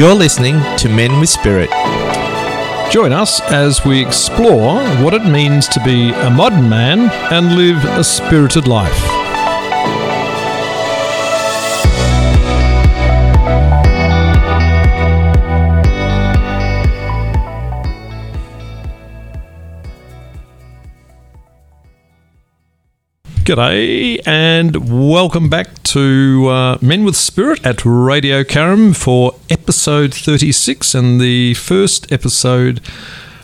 You're listening to Men with Spirit. Join us as we explore what it means to be a modern man and live a spirited life. G'day and welcome back to uh, Men with Spirit at Radio Karam for episode 36 and the first episode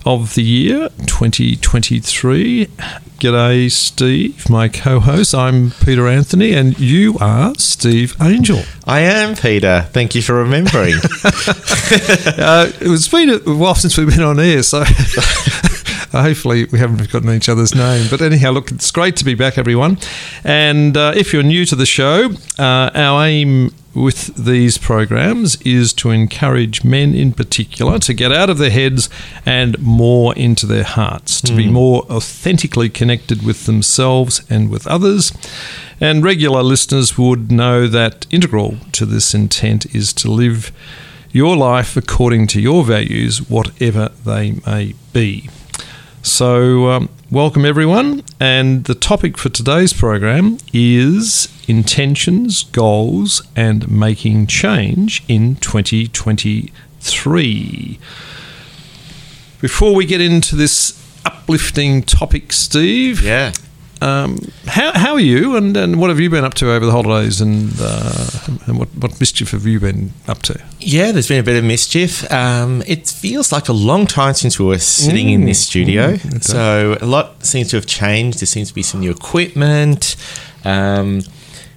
of the year 2023. G'day, Steve, my co host. I'm Peter Anthony and you are Steve Angel. I am Peter. Thank you for remembering. uh, it's been a while since we've been on air, so. Hopefully, we haven't forgotten each other's name. But anyhow, look, it's great to be back, everyone. And uh, if you're new to the show, uh, our aim with these programs is to encourage men in particular to get out of their heads and more into their hearts, to mm. be more authentically connected with themselves and with others. And regular listeners would know that integral to this intent is to live your life according to your values, whatever they may be. So, um, welcome everyone. And the topic for today's program is intentions, goals, and making change in 2023. Before we get into this uplifting topic, Steve. Yeah. Um, how, how are you, and, and what have you been up to over the holidays, and, uh, and what, what mischief have you been up to? Yeah, there's been a bit of mischief. Um, it feels like a long time since we were sitting mm, in this studio, mm, so a lot seems to have changed. There seems to be some new equipment. Um,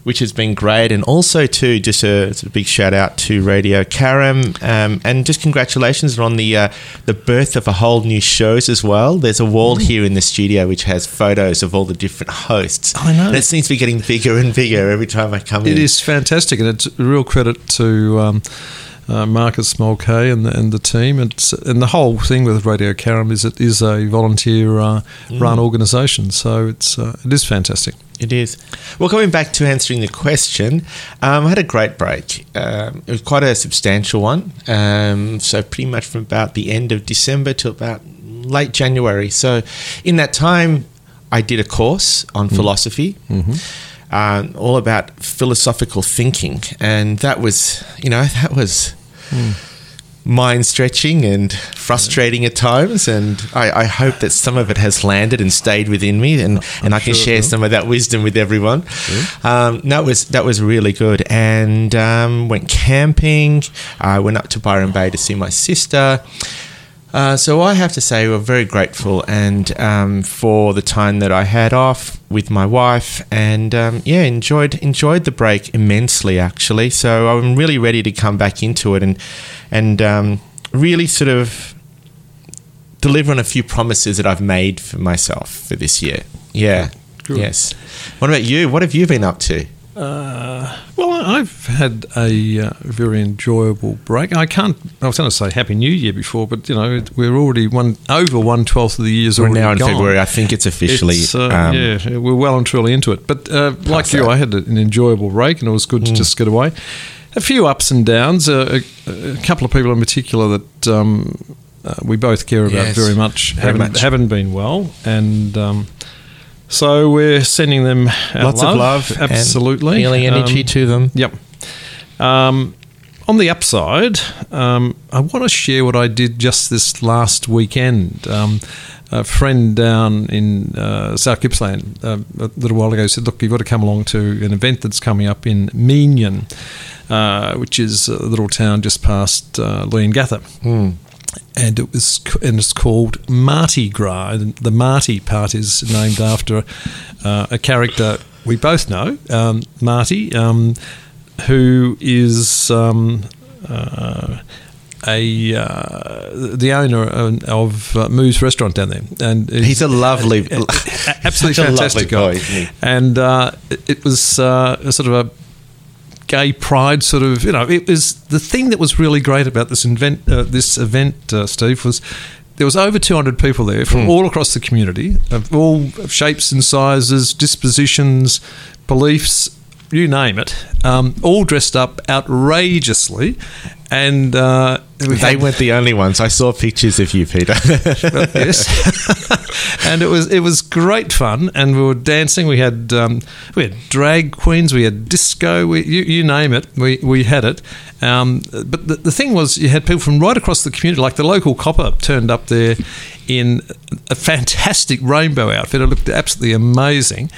which has been great. And also, too, just a, a big shout out to Radio Karam, um, and just congratulations on the uh, the birth of a whole new shows as well. There's a wall mm. here in the studio which has photos of all the different hosts. I know. And it seems to be getting bigger and bigger every time I come it in. It is fantastic, and it's a real credit to. Um, uh, Marcus Mulcahy and the, and the team. It's, and the whole thing with Radio Karam is it is a volunteer uh, mm. run organisation, so it's uh, it is fantastic. It is. Well, going back to answering the question, um, I had a great break. Um, it was quite a substantial one. Um, so, pretty much from about the end of December to about late January. So, in that time, I did a course on mm. philosophy. Mm-hmm. Uh, all about philosophical thinking, and that was, you know, that was mm mind stretching and frustrating at times. And I, I, hope that some of it has landed and stayed within me, and, and I can sure share some of that wisdom with everyone. Um, that was that was really good. And um, went camping. I went up to Byron Bay to see my sister. Uh, so I have to say we're very grateful and um, for the time that I had off with my wife and um, yeah enjoyed enjoyed the break immensely actually so I'm really ready to come back into it and and um, really sort of deliver on a few promises that I've made for myself for this year yeah Good. yes what about you what have you been up to uh, well, I've had a uh, very enjoyable break. I can't. I was going to say Happy New Year before, but you know we're already one over one twelfth of the year's we're already now in gone. February. I think it's officially. It's, uh, um, yeah, we're well and truly into it. But uh, like you, I had an enjoyable break, and it was good mm. to just get away. A few ups and downs. Uh, a, a, couple of people in particular that um, uh, we both care about yes, very much very haven't much. haven't been well, and. Um, so we're sending them lots love, of love, absolutely, healing energy um, to them. Yep. Um, on the upside, um, I want to share what I did just this last weekend. Um, a friend down in uh, South Gippsland uh, a little while ago said, "Look, you've got to come along to an event that's coming up in Meeniyan, uh, which is a little town just past uh, Leongatha." Mm and it was and it's called Marty Gras. And the Marty part is named after uh, a character we both know, um, Marty, um, who is um, uh, a uh, the owner of uh, Moo's restaurant down there, and he's a lovely, absolutely fantastic lovely guy. and uh, it was uh, sort of a gay pride sort of you know it was the thing that was really great about this event uh, this event uh, Steve was there was over 200 people there from mm. all across the community of all shapes and sizes dispositions beliefs you name it um, all dressed up outrageously and uh, they had, weren't the only ones. I saw pictures of you, Peter. well, yes, and it was it was great fun, and we were dancing. We had um, we had drag queens, we had disco, we, you, you name it, we we had it. Um, but the, the thing was, you had people from right across the community, like the local copper turned up there in a fantastic rainbow outfit. It looked absolutely amazing.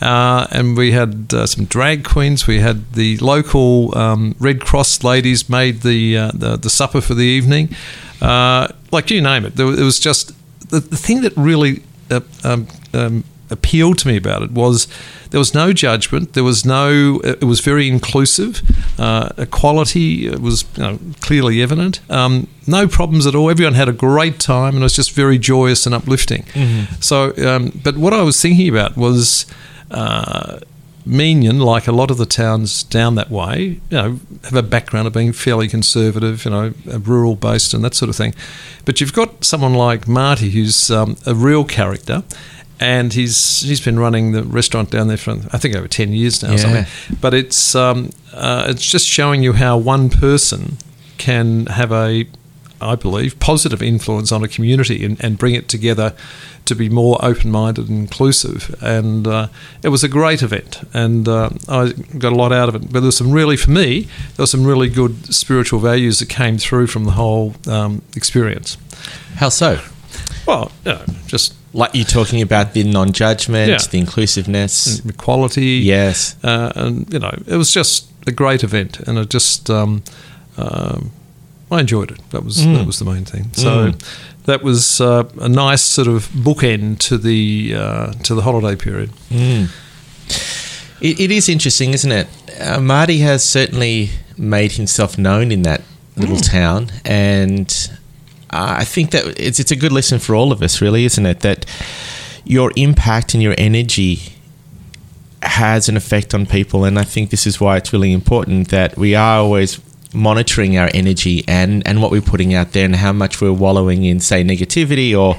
Uh, and we had uh, some drag queens. We had the local um, Red Cross ladies made the, uh, the, the supper for the evening. Uh, like you name it, there, it was just the, the thing that really uh, um, um, appealed to me about it was there was no judgment. There was no. It was very inclusive. Uh, equality was you know, clearly evident. Um, no problems at all. Everyone had a great time, and it was just very joyous and uplifting. Mm-hmm. So, um, but what I was thinking about was. Uh, Meeniyan, like a lot of the towns down that way, you know, have a background of being fairly conservative, you know, rural based and that sort of thing. But you've got someone like Marty, who's um, a real character, and he's he's been running the restaurant down there for I think over ten years now. Yeah. But it's um, uh, it's just showing you how one person can have a I believe positive influence on a community and, and bring it together to be more open minded and inclusive. And uh, it was a great event, and uh, I got a lot out of it. But there was some really, for me, there were some really good spiritual values that came through from the whole um, experience. How so? Well, you know, just like you're talking about the non-judgment, yeah. the inclusiveness, and equality. Yes, uh, and you know, it was just a great event, and it just um, um, I enjoyed it. That was mm. that was the main thing. So mm. that was uh, a nice sort of bookend to the uh, to the holiday period. Mm. It, it is interesting, isn't it? Uh, Marty has certainly made himself known in that little mm. town, and I think that it's it's a good lesson for all of us, really, isn't it? That your impact and your energy has an effect on people, and I think this is why it's really important that we are always monitoring our energy and, and what we're putting out there and how much we're wallowing in say negativity or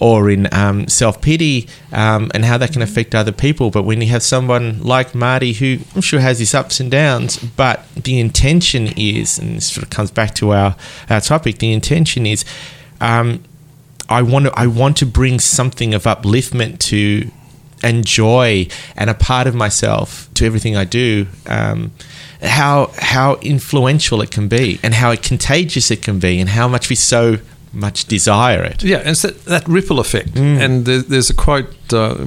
or in um, self pity um, and how that can affect other people. But when you have someone like Marty who I'm sure has his ups and downs, but the intention is, and this sort of comes back to our, our topic, the intention is um, I want to I want to bring something of upliftment to and joy and a part of myself to everything I do. How how influential it can be and how contagious it can be and how much we so much desire it. Yeah, and it's that, that ripple effect. Mm. And there, there's a quote, uh,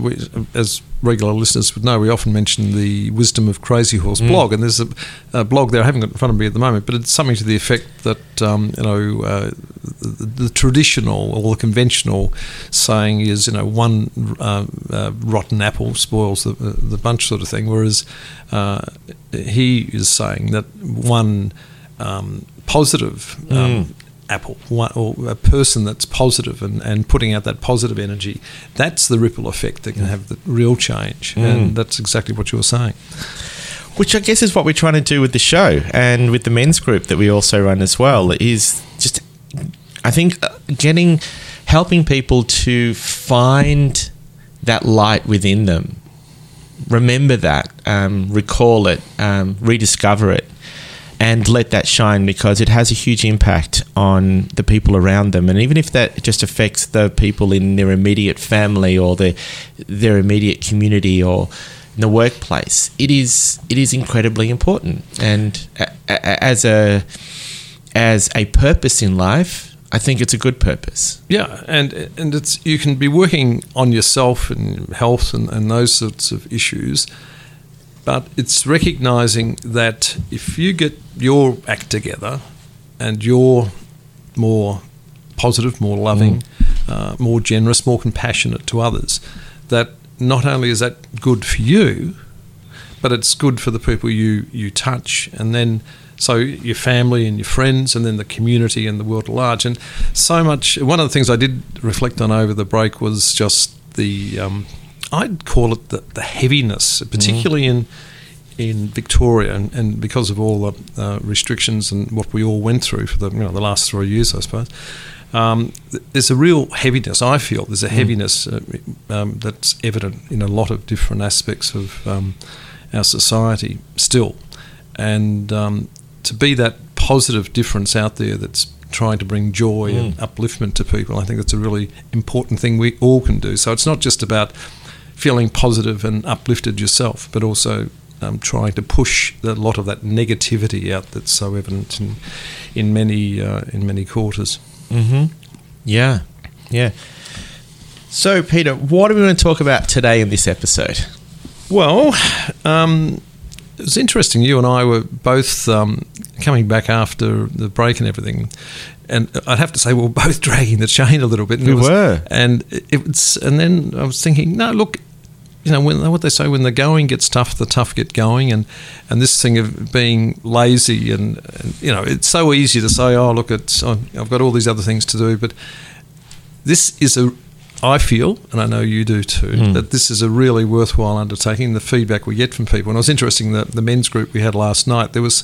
as regular listeners would know, we often mention the Wisdom of Crazy Horse mm. blog, and there's a, a, blog there I haven't got in front of me at the moment, but it's something to the effect that um, you know uh, the, the, traditional or the conventional saying is you know one uh, uh rotten apple spoils the, the bunch sort of thing, whereas uh, he is saying that one um, positive um, mm apple or a person that's positive and, and putting out that positive energy that's the ripple effect that can have the real change. Mm. and that's exactly what you were saying. Which I guess is what we're trying to do with the show and with the men's group that we also run as well is just I think uh, getting helping people to find that light within them. Remember that um, recall it um, rediscover it and let that shine because it has a huge impact on the people around them. And even if that just affects the people in their immediate family or their their immediate community or in the workplace, it is it is incredibly important. And as a as a purpose in life, I think it's a good purpose. Yeah, and and it's you can be working on yourself and health and, and those sorts of issues but it's recognizing that if you get your act together and you're more positive, more loving, mm. uh, more generous, more compassionate to others, that not only is that good for you, but it's good for the people you, you touch. And then, so your family and your friends, and then the community and the world at large. And so much, one of the things I did reflect on over the break was just the um, I'd call it the, the heaviness, particularly mm. in in Victoria, and, and, because of all the uh, restrictions and what we all went through for the you know the last three years, I suppose. Um, there's a real heaviness. I feel there's a mm. heaviness uh, um, that's evident in a lot of different aspects of um, our society still, and um, to be that positive difference out there that's trying to bring joy and upliftment to people. I think that's a really important thing we all can do. So it's not just about feeling positive and uplifted yourself, but also um, trying to push a lot of that negativity out that's so evident in, in many uh, in many quarters. Mm-hmm. Yeah, yeah. So, Peter, what are we going to talk about today in this episode? Well, um, it was interesting. You and I were both um, coming back after the break and everything, and I'd have to say we were both dragging the chain a little bit. And We was- were. and it was. And then I was thinking, no, look, you know, when what they say, when the going gets tough, the tough get going, and and this thing of being lazy and, and you know, it's so easy to say, oh, look, it's I've got all these other things to do, but this is a I feel, and I know you do too, Mm. that this is a really worthwhile undertaking. The feedback we get from people, and it was interesting that the men's group we had last night, there was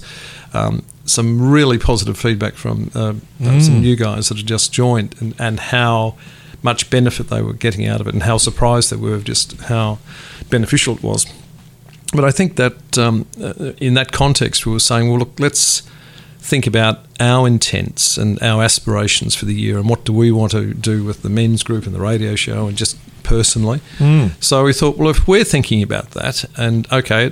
um, some really positive feedback from uh, Mm. some new guys that had just joined, and, and how much benefit they were getting out of it, and how surprised they were of just how beneficial it was. But I think that um, uh, in that context, we were saying, well, look, let's think about our intents and our aspirations for the year and what do we want to do with the men's group and the radio show and just personally. So we thought, well, if we're thinking about that, and okay,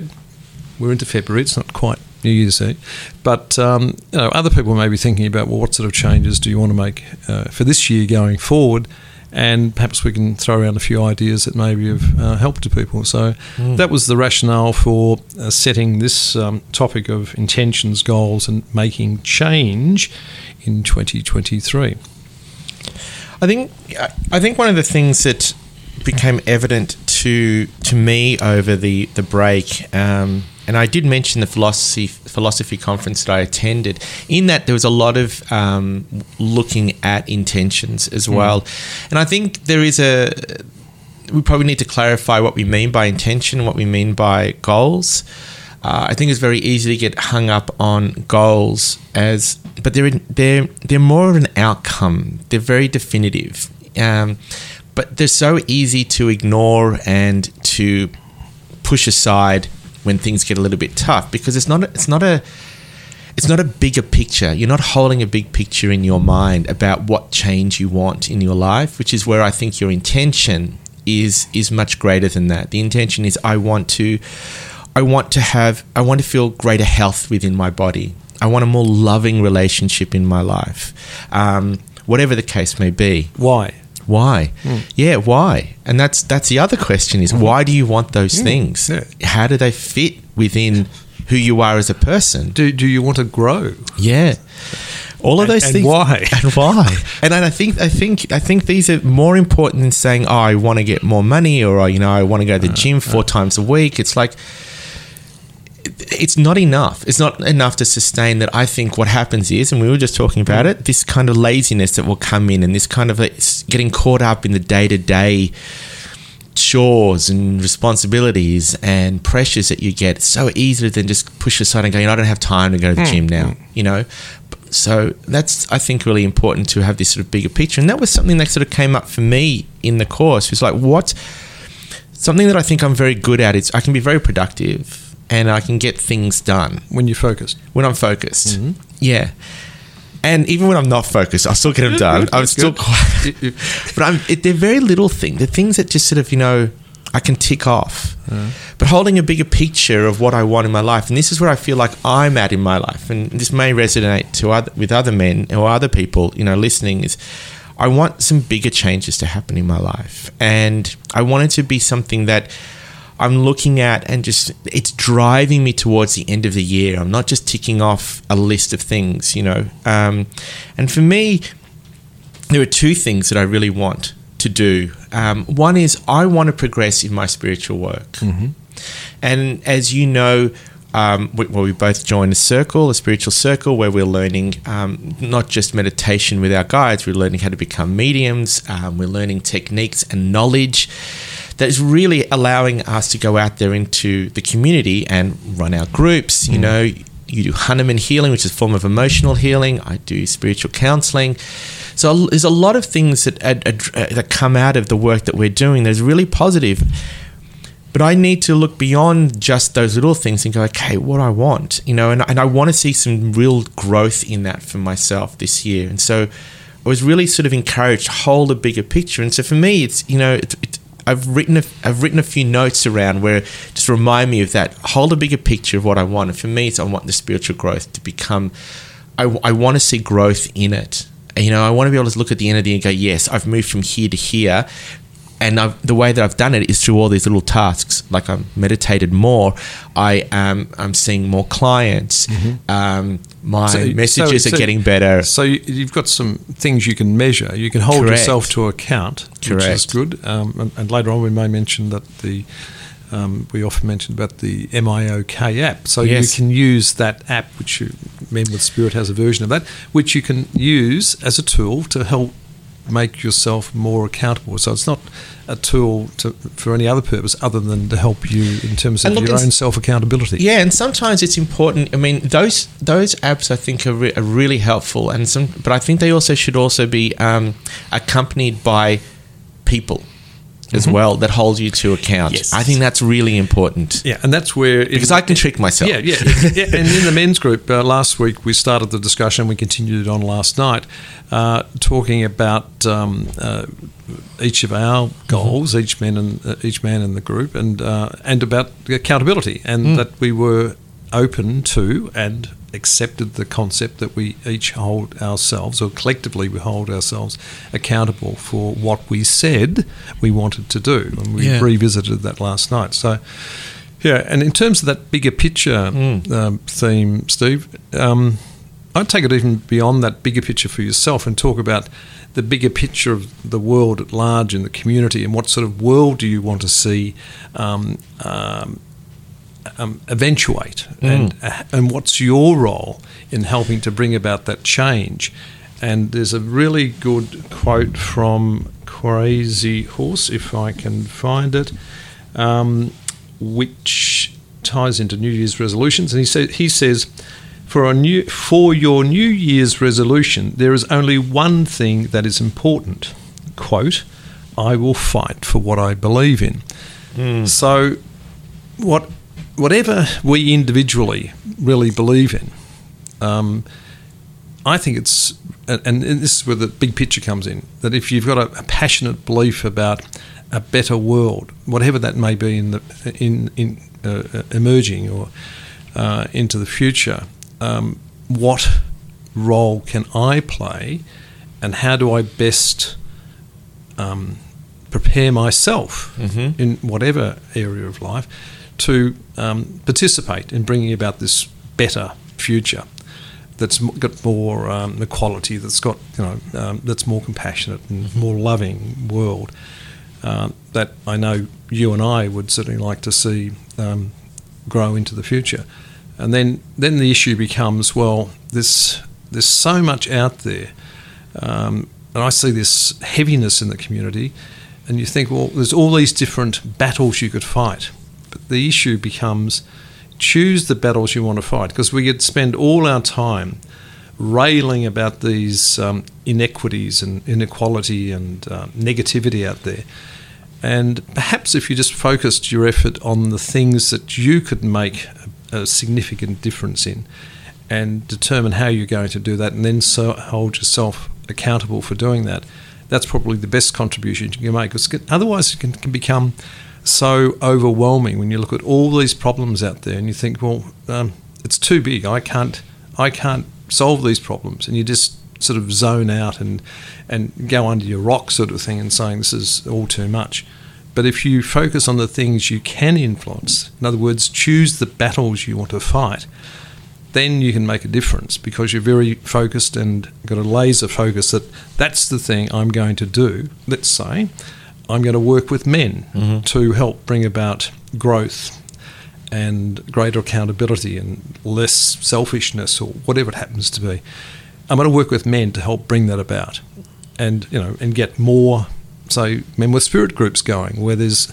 we're into February, it's not quite New Year's Eve, but um, you know, other people may be thinking about, well, what sort of changes do you want to make uh, for this year going forward? And perhaps we can throw around a few ideas that maybe have uh, helped to people. So that was the rationale for uh, setting this um, topic of intentions, goals, and making change in 2023. I think I think one of the things that became evident to to me over the the break, um, and I did mention the philosophy philosophy conference that I attended. In that, there was a lot of um, looking at intentions as well, and I think there is a we probably need to clarify what we mean by intention what we mean by goals. Uh, I think it's very easy to get hung up on goals as, but they're they're they're more of an outcome. They're very definitive, um, but they're so easy to ignore and to push aside when things get a little bit tough because it's not it's not a it's not a bigger picture. You're not holding a big picture in your mind about what change you want in your life, which is where I think your intention is is much greater than that. The intention is I want to I want to have I want to feel greater health within my body. I want a more loving relationship in my life. Um, whatever the case may be. Why? Why? Hmm. Yeah, why? And that's that's the other question is hmm. why do you want those things? yeah. How do they fit within who you are as a person? Do, do you want to grow? Yeah. All of And- those and things. why? And why? and I think I think I think these are more important than saying, "Oh, I want to get more money," or oh, you know, "I want to go to the uh, gym four uh. times a week." It's like it's not enough. It's not enough to sustain that. I think what happens is, and we were just talking about it, this kind of laziness that will come in, and this kind of uh, getting caught up in the day to day chores and responsibilities and pressures that you get. It's so easy to then just push aside and go, you know, I don't have time to go to the gym hmm. now, you know. So that's, I think, really important to have this sort of bigger picture. And that was something that sort of came up for me in the course. It's like, what? Something that I think I'm very good at is I can be very productive and I can get things done When you're focused. when I'm focused. Mm-hmm. Yeah. And even when I'm not focused, I'll still get them done. I'm still quite. but I'm, it, they're very little things. They're things that just sort of, you know, I can tick off. But holding a bigger picture of what I want in my life, and this is where I feel like I'm at in my life, and this may resonate to other, with other men or other people, you know, listening, is I want some bigger changes to happen in my life. And I want it to be something that I'm looking at and just it's driving me towards the end of the year. I'm not just ticking off a list of things, you know. Um, and for me, there are two things that I really want to do. Um, one is I want to progress in my spiritual work, and as you know. Um, we, well, we both joined a circle, a spiritual circle, where we're learning um, not just meditation with our guides, we're learning how to become mediums, um, we're learning techniques and knowledge that is really allowing us to go out there into the community and run our groups. You know, you do Hahnemann healing, which is a form of emotional healing. I do spiritual counseling. So there's a lot of things that uh, that come out of the work that we're doing. There's really positive. but I need to look beyond just those little things and go, okay, what I want, you know, and, and I want to see some real growth in that for myself this year. And so I was really sort of encouraged to hold a bigger picture. And so for me, it's, you know, it, it, I've written a, I've written a few notes around where just remind me of that. Hold a bigger picture of what I want. And for me, it's I want the spiritual growth to become. I, I want to see growth in it. You know, I want to be able to look at the end of the year and go, yes, I've moved from here to here, and I've, the way that I've done it is through all these little tasks. Like I've meditated more. I am I'm seeing more clients. Mm-hmm. Um, my so, messages so, so, are getting better. So you've got some things you can measure. You can hold Correct. yourself to account, Correct. which is good. Um, and, and, later on, we may mention that the um, we often mention about the MIOK app. So yes. you can use that app, which you, Men with Spirit has a version of that, which you can use as a tool to help make yourself more accountable. So it's not a tool to, for any other purpose other than to help you in terms of your own self accountability. Yeah, and sometimes it's important. I mean, those those apps I think are, re- are really helpful, and some, but I think they also should also be um, accompanied by people as mm-hmm. well that holds you to account. Yes. I think that's really important. Yeah, and that's where because I can trick myself. Yeah, yeah. yeah. And in the men's group uh, last week, we started the discussion. We continued it on last night, uh, talking about um, uh, each of our goals, mm-hmm. each man and uh, each man in the group, and uh, and about accountability, and mm. that we were open to and accepted the concept that we each hold ourselves, or collectively we hold ourselves accountable for what we said we wanted to do. And we yeah. revisited that last night. So, yeah, and in terms of that bigger picture mm. um, theme, Steve, um, I'd take it even beyond that bigger picture for yourself and talk about the bigger picture of the world at large in the community and what sort of world do you want to see um, um eventuate, mm. and uh, and what's your role in helping to bring about that change? And there's a really good quote from Crazy Horse, if I can find it, um, which ties into New Year's resolutions. And he said he says. For, a new, for your New Year's resolution, there is only one thing that is important. Quote, I will fight for what I believe in. Mm. So, what whatever we individually really believe in, um, I think it's, and this is where the big picture comes in, that if you've got a, a passionate belief about a better world, whatever that may be in the in in uh, uh, emerging or uh, into the future, um, what role can I play, and how do I best um, prepare myself mm-hmm. in whatever area of life to um, participate in bringing about this better future that's got more um, equality, that's got you know um, that's more compassionate and mm-hmm. more loving world. Um, that I know you and I would certainly like to see um, grow into the future. And then then the issue becomes well, there's there's so much out there, um, and I see this heaviness in the community, and you think well, there's all these different battles you could fight but the issue becomes choose the battles you want to fight because we could spend all our time railing about these um, inequities and inequality and uh, negativity out there. And perhaps if you just focused your effort on the things that you could make a, a significant difference in and determine how you're going to do that and then so hold yourself accountable for doing that, that's probably the best contribution you can make. Because otherwise, it can, can become so overwhelming when you look at all these problems out there and you think, well, um, it's too big. I can't, I can't solve these problems, and you just sort of zone out and and go under your rock sort of thing and saying this is all too much. But if you focus on the things you can influence, in other words, choose the battles you want to fight, then you can make a difference because you're very focused and got a laser focus that that's the thing I'm going to do. Let's say I'm going to work with men mm-hmm. to help bring about growth and greater accountability and less selfishness or whatever it happens to be. I'm going to work with men to help bring that about and you know and get more so men with spirit groups going where there's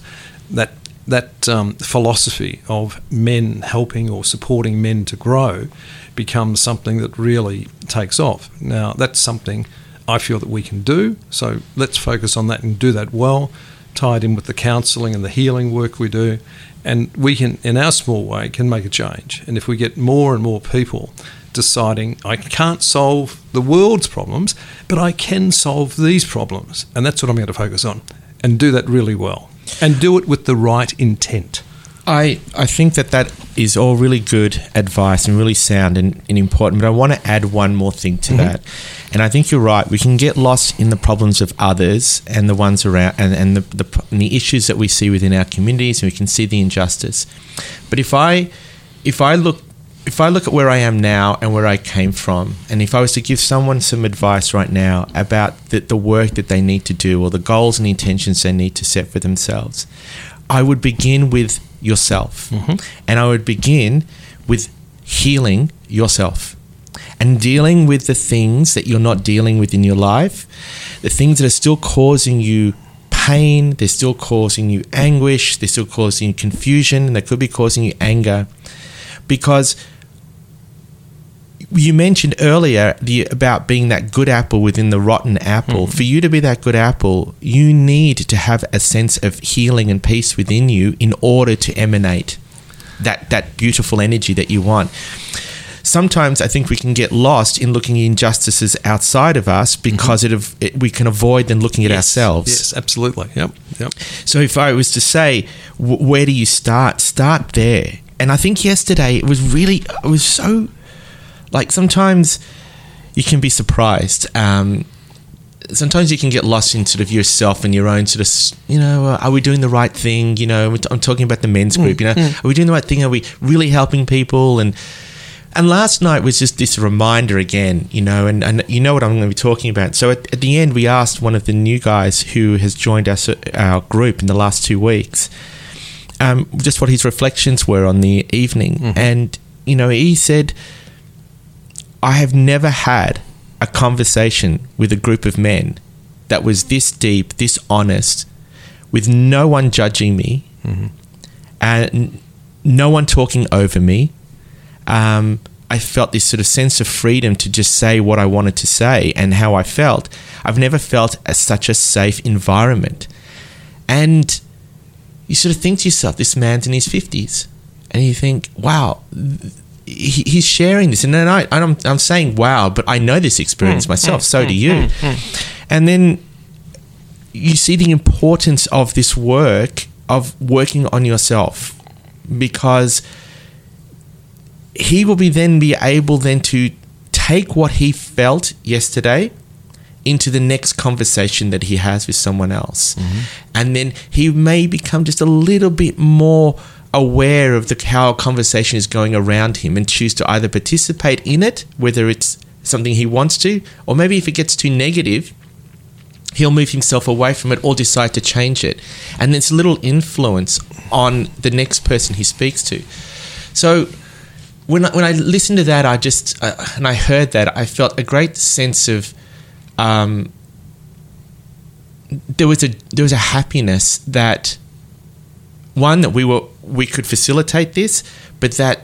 that that um, philosophy of men helping or supporting men to grow becomes something that really takes off. Now that's something I feel that we can do. So let's focus on that and do that well. tied in with the counselling and the healing work we do. And we can, in our small way, can make a change. And if we get more and more people deciding, I can't solve the world's problems, but I can solve these problems. And that's what I'm going to focus on. And do that really well. And do it with the right intent. I, I think that that is all really good advice and really sound and, and important, but I want to add one more thing to Mm-hmm. that. And I think you're right. We can get lost in the problems of others and the ones around and, and the, the, and the issues that we see within our communities and we can see the injustice. But if I if I look if I look at where I am now and where I came from, and if I was to give someone some advice right now about the, the work that they need to do or the goals and intentions they need to set for themselves, I would begin with yourself. Mm-hmm. And I would begin with healing yourself and dealing with the things that you're not dealing with in your life, the things that are still causing you pain, they're still causing you anguish, they're still causing you confusion, and they could be causing you anger. Because you mentioned earlier the about being that good apple within the rotten apple. Mm. For you to be that good apple, you need to have a sense of healing and peace within you in order to emanate that that beautiful energy that you want. Sometimes I think we can get lost in looking at injustices outside of us mm-hmm. because it, av- it we can avoid then looking at ourselves. Yes, absolutely. Yep. Yep. So if I was to say, w- where do you start? Start there. And I think yesterday it was really, it was so, like sometimes you can be surprised. Um, sometimes you can get lost in sort of yourself and your own sort of, you know, uh, are we doing the right thing? You know, I'm talking about the men's group. You know, are we doing the right thing? Are we really helping people? And and last night was just this reminder again, you know, and, and you know what I'm going to be talking about. So at, at the end, we asked one of the new guys who has joined us, our group in the last two weeks, um, just what his reflections were on the evening. And, you know, he said, I have never had a conversation with a group of men that was this deep, this honest, with no one judging me, and no one talking over me. Um, I felt this sort of sense of freedom to just say what I wanted to say and how I felt. I've never felt as such a safe environment. And you sort of think to yourself, this man's in his 50s. And you think, wow, he, he's sharing this. And then I, I'm, I'm saying, wow, but I know this experience mm, myself. Mm, so do mm, you. And then you see the importance of this work of working on yourself because he will be then be able then to take what he felt yesterday into the next conversation that he has with someone else mm-hmm. and then he may become just a little bit more aware of the how a conversation is going around him and choose to either participate in it whether it's something he wants to or maybe if it gets too negative he'll move himself away from it or decide to change it. And there's a little influence on the next person he speaks to. So when I, when I listened to that, I just, uh, and I heard that, I felt a great sense of, um, there was a there was a happiness that one that we were we could facilitate this, but that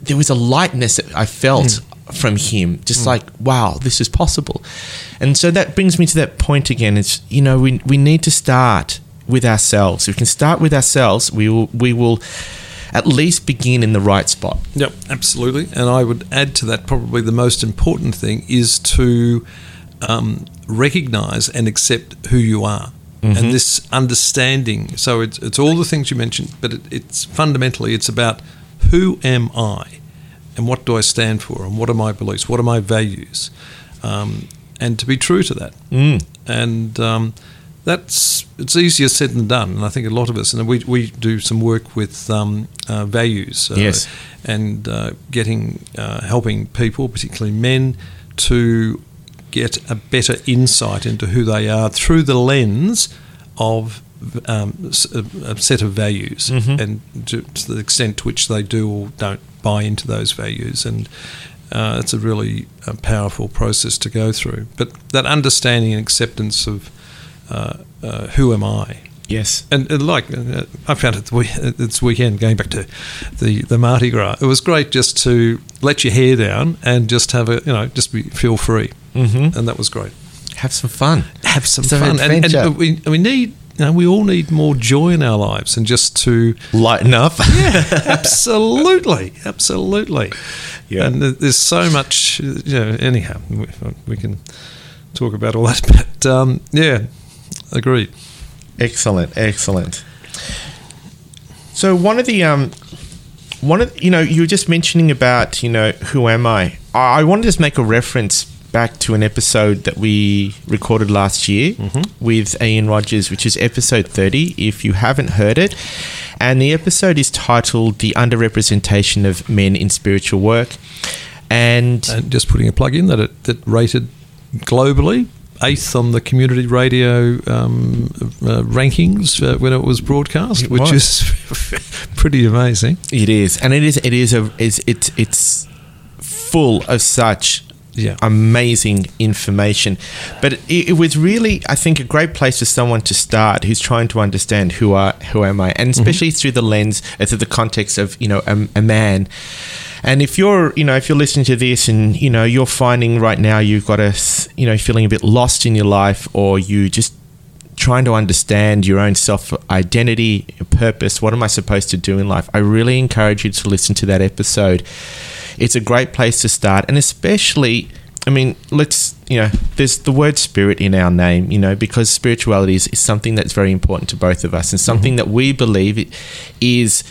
there was a lightness that I felt from him, just like wow, this is possible. And so that brings me to that point again. It's you know we we need to start with ourselves. If we can start with ourselves, we will we will at least begin in the right spot. Yep, absolutely. And I would add to that probably the most important thing is to um, recognize and accept who you are. And this understanding. So it's, it's all the things you mentioned, but it, it's fundamentally it's about who am I, and what do I stand for, and what are my beliefs, what are my values, um, and to be true to that. Mm. And um, that's it's easier said than done. And I think a lot of us, and we, we do some work with um, uh, values, uh, Yes. and uh, getting uh, helping people, particularly men, to get a better insight into who they are through the lens of um, a, set of values, Mhm. and to, to the extent to which they do or don't buy into those values, and uh, it's a really uh, powerful process to go through. But that understanding and acceptance of uh, uh, who am I, Yes. and, and like uh, I found it uh, this weekend, going back to the the Mardi Gras, it was great just to let your hair down and just have a you know just be, feel free, Mm-hmm. and that was great. have some fun. have some Some fun. And, and we, we need, you know, we all need more joy in our lives and just to, Lighten up. yeah, absolutely, absolutely. Yeah. And there's so much, you know, anyhow, we, we can talk about all that. But um, yeah, agreed. Excellent, excellent. So one of the um, one of you know you were just mentioning about you know who am I? I I want to just make a reference back to an episode that we recorded last year with Ian Rogers, which is episode thirty. If you haven't heard it, and the episode is titled "The Underrepresentation of Men in Spiritual Work," and And just putting a plug in that it that rated globally eighth on the community radio um, uh, rankings uh, when it was broadcast, It which was. is pretty amazing. It is, and it is. It is a. Is it's it's full of such Yeah. amazing information. But it, it was really, I think, a great place for someone to start who's trying to understand who are who am I, and especially through the lens, uh, through the context of you know a, a man. And if you're, you know, if you're listening to this and you know you're finding right now you've got a, you know, feeling a bit lost in your life, or you just trying to understand your own self identity, your purpose. What am I supposed to do in life? I really encourage you to listen to that episode. It's a great place to start, and especially, I mean, let's you know, there's the word spirit in our name, you know, because spirituality is, is something that's very important to both of us, and something that we believe is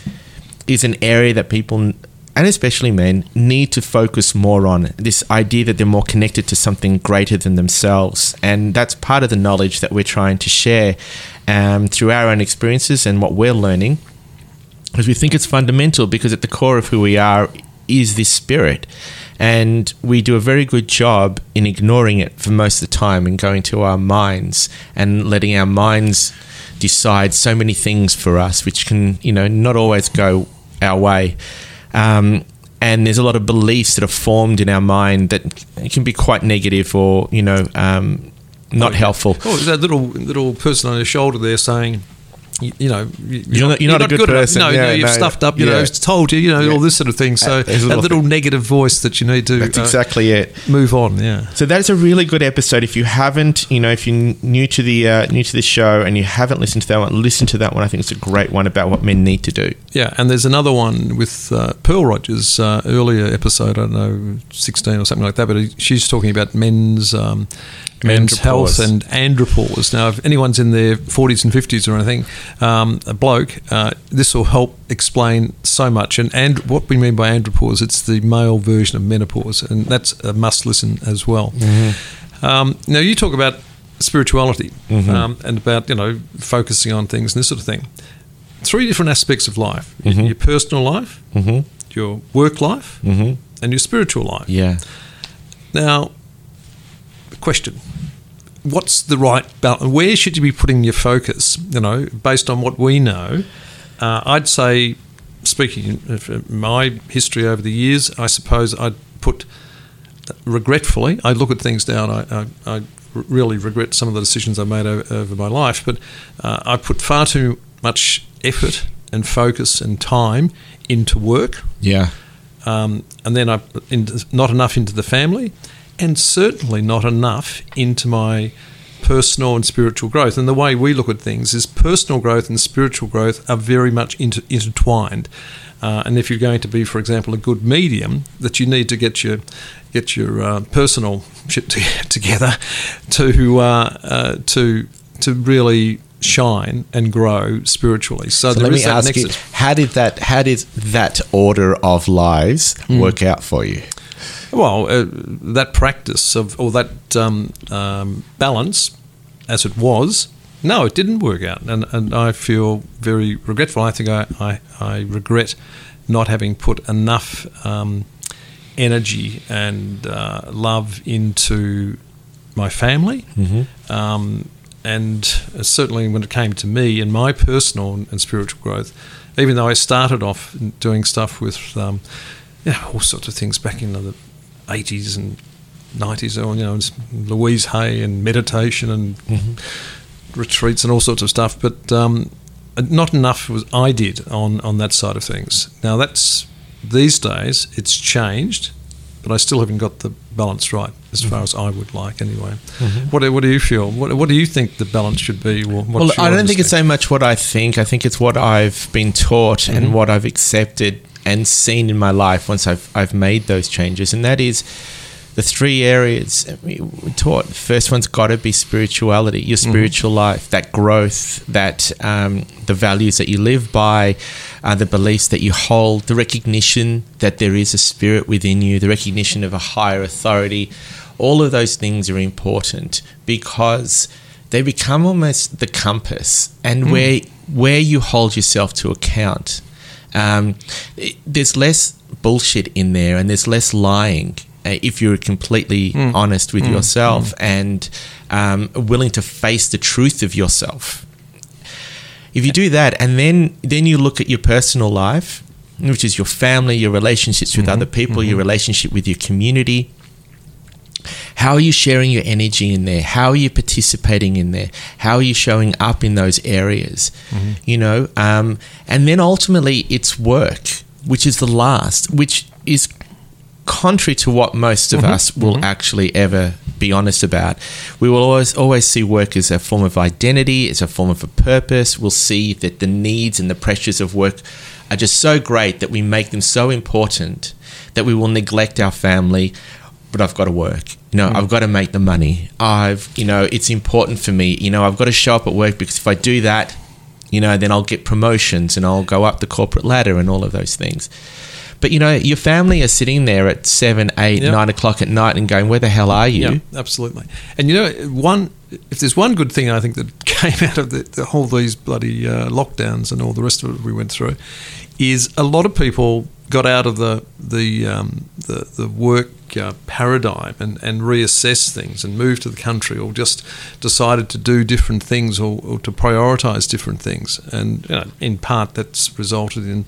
is an area that people and especially men need to focus more on. This idea that they're more connected to something greater than themselves. And that's part of the knowledge that we're trying to share um, through our own experiences and what we're learning. Because we think it's fundamental because at the core of who we are is this spirit. And we do a very good job in ignoring it for most of the time and going to our minds and letting our minds decide so many things for us which can you know not always go our way. Um, and there's a lot of beliefs that are formed in our mind that can be quite negative or you know um, not helpful. Oh, that little little person on your shoulder there saying, you, you know, you- You're not- you're not a good enough. person. No, Yeah, no, you've no. stuffed up. You know, Yeah. it's told you. You know, Yeah. all this sort of thing. So Uh, a that little- little negative voice that you need to that's uh, exactly it move on. Yeah. So that's a really good episode. If you haven't, you know, if you're new to the uh, new to the show and you haven't listened to that one, listen to that one. I think it's a great one about what men need to do. Yeah, and there's another one with uh, Pearl Rogers, uh, earlier episode, I don't know, 16 or something like that, but she's talking about men's um, men's health and andropause. Now, if anyone's in their 40s and 50s or anything, um, a bloke, uh, this will help explain so much. And, and what we mean by andropause, it's the male version of menopause, and that's a must listen as well. Um, now, you talk about spirituality um, and about, you know, focusing on things and this sort of thing three different aspects of life Mhm. your personal life, Mm-hmm. your work life, Mm-hmm. and your spiritual life. Yeah. Now, question What's the right balance? Where should you be putting your focus? You know, based on what we know, uh, I'd say, speaking of my history over the years, I suppose I'd put, regretfully, I look at things now and I, I, I really regret some of the decisions I made over, over my life, but uh, I put far too much effort and focus and time into work Yeah. um, and then I into, not enough into the family, and certainly not enough into my personal and spiritual growth. And the way we look at things is personal growth and spiritual growth are very much inter- intertwined. Uh, and if you're going to be, for example, a good medium, that you need to get your get your uh, personal shit to, together to uh, uh, to to really shine and grow spiritually. So, So there let is me ask you, how did that how did that order of lives work out for you? Well, uh, that practice of or that um, um, balance, as it was, no, it didn't work out, and and I feel very regretful. I think I I, I regret not having put enough um, energy and uh, love into my family. Mm-hmm. Um, and certainly when it came to me and my personal and spiritual growth, even though I started off doing stuff with um, you know, all sorts of things back in the 80s and 90s, or, you know, Louise Hay and meditation and retreats and all sorts of stuff, but um, not enough was I did on, on that side of things. Now that's these days it's changed but I still haven't got the balance right as Mm-hmm. far as I would like anyway. What, do- what do you feel? What, what do you think the balance should be? Well, I don't think it's so much what I think. I think it's what I've been taught Mm-hmm. and what I've accepted and seen in my life once I've I've made those changes, and that is the three areas we taught. The first one's got to be spirituality, your Mm-hmm. spiritual life, that growth, that um, the values that you live by, uh, the beliefs that you hold, the recognition that there is a spirit within you, the recognition of a higher authority. All of those things are important because they become almost the compass and where where you hold yourself to account. Um, it- there's less bullshit in there, and there's less lying uh, if you're completely honest with yourself and um, willing to face the truth of yourself. If you do that, and then then you look at your personal life, which is your family, your relationships with other people, your relationship with your community. How are you sharing your energy in there? How are you participating in there? How are you showing up in those areas? Mm-hmm. You know, um, and then ultimately it's work, which is the last, which is contrary to what most of mm-hmm. us will mm-hmm. actually ever be honest about. We will always always see work as a form of identity, as a form of a purpose. We'll see that the needs and the pressures of work are just so great that we make them so important that we will neglect our family. But I've got to work. You know, I've got to make the money. I've, you know, it's important for me. You know, I've got to show up at work because if I do that, you know, then I'll get promotions and I'll go up the corporate ladder and all of those things. But you know, your family are sitting there at seven, eight, Yep. nine o'clock at night and going, "Where the hell are you?" Yeah, absolutely. And you know, one if there's one good thing I think that came out of the, the whole these bloody uh, lockdowns and all the rest of it we went through, is a lot of people got out of the the um, the, the work uh, paradigm and, and reassessed things and move to the country or just decided to do different things or, or to prioritise different things. And you know, in part, that's resulted in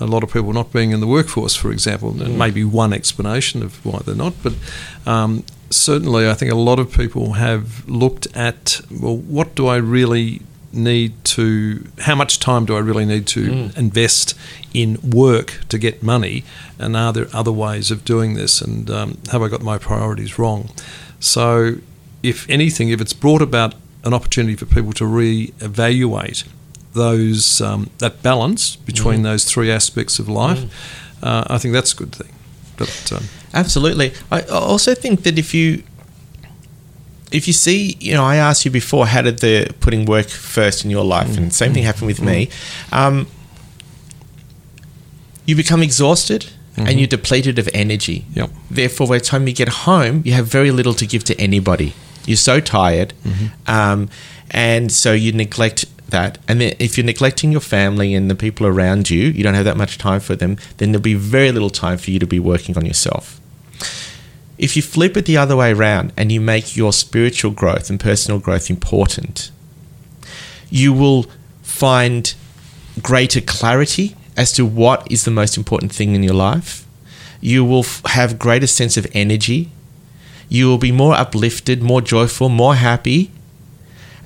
a lot of people not being in the workforce, for example. And maybe one explanation of why they're not, but um, certainly I think a lot of people have looked at well, what do I really need to how much time do I really need to invest in work to get money? And are there other ways of doing this? And um, have I got my priorities wrong? So if anything if it's brought about an opportunity for people to re-evaluate those um, that balance between those three aspects of life uh, I think that's a good thing. But um, Absolutely. I also think that if you if you see, you know, I asked you before, how did the putting work first in your life, and same thing happened with me. Um, you become exhausted and you're depleted of energy. Yep. Therefore, by the time you get home, you have very little to give to anybody. You're so tired, um, and so you neglect that. And then if you're neglecting your family and the people around you, you don't have that much time for them. Then there'll be very little time for you to be working on yourself. If you flip it the other way around and you make your spiritual growth and personal growth important, you will find greater clarity as to what is the most important thing in your life. You will f- have greater sense of energy. You will be more uplifted, more joyful, more happy.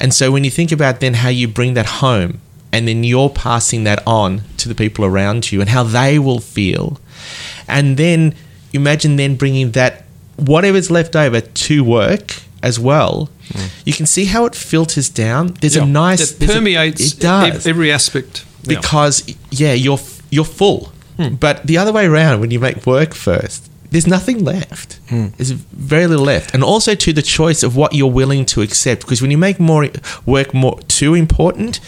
And so when you think about then how you bring that home and then you're passing that on to the people around you and how they will feel. And then imagine then bringing that whatever's left over to work as well. You can see how it filters down. There's yeah, a nice it there's a- permeates it does every aspect Yeah. because yeah, you're you're full. Hmm. But the other way around, when you make work first, there's nothing left. Hmm. There's very little left, and also to the choice of what you're willing to accept. Because when you make more work more too important,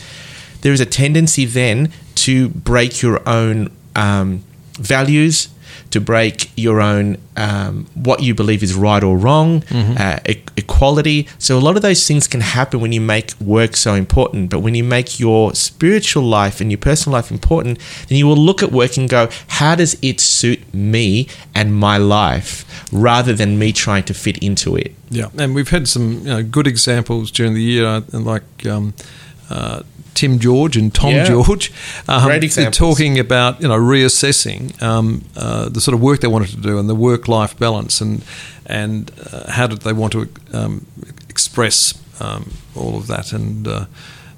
there is a tendency then to break your own um, values, to break your own um, what you believe is right or wrong, Mm-hmm. uh, e- equality. So a lot of those things can happen when you make work so important. But when you make your spiritual life and your personal life important, then you will look at work and go, how does it suit me and my life, rather than me trying to fit into it. Yeah, and we've had some you know, good examples during the year, uh, like um, uh, Tim George and Tom Yeah. George, um, Great examples. talking about you know reassessing um, uh, the sort of work they wanted to do and the work-life balance, and and uh, how did they want to um, express um, all of that, and uh,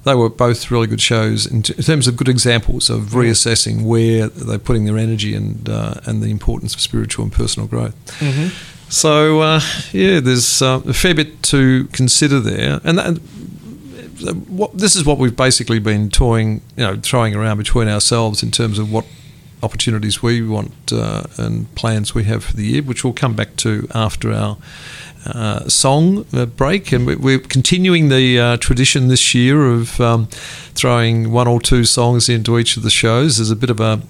they were both really good shows in, t- in terms of good examples of reassessing where they're putting their energy and uh, and the importance of spiritual and personal growth. Mm-hmm. So uh, yeah, there's uh, a fair bit to consider there, and that, what, this is what we've basically been toying, you know, throwing around between ourselves in terms of what opportunities we want uh, and plans we have for the year, which we'll come back to after our uh, song uh, break. And we- we're continuing the uh, tradition this year of um, throwing one or two songs into each of the shows. There's a bit of a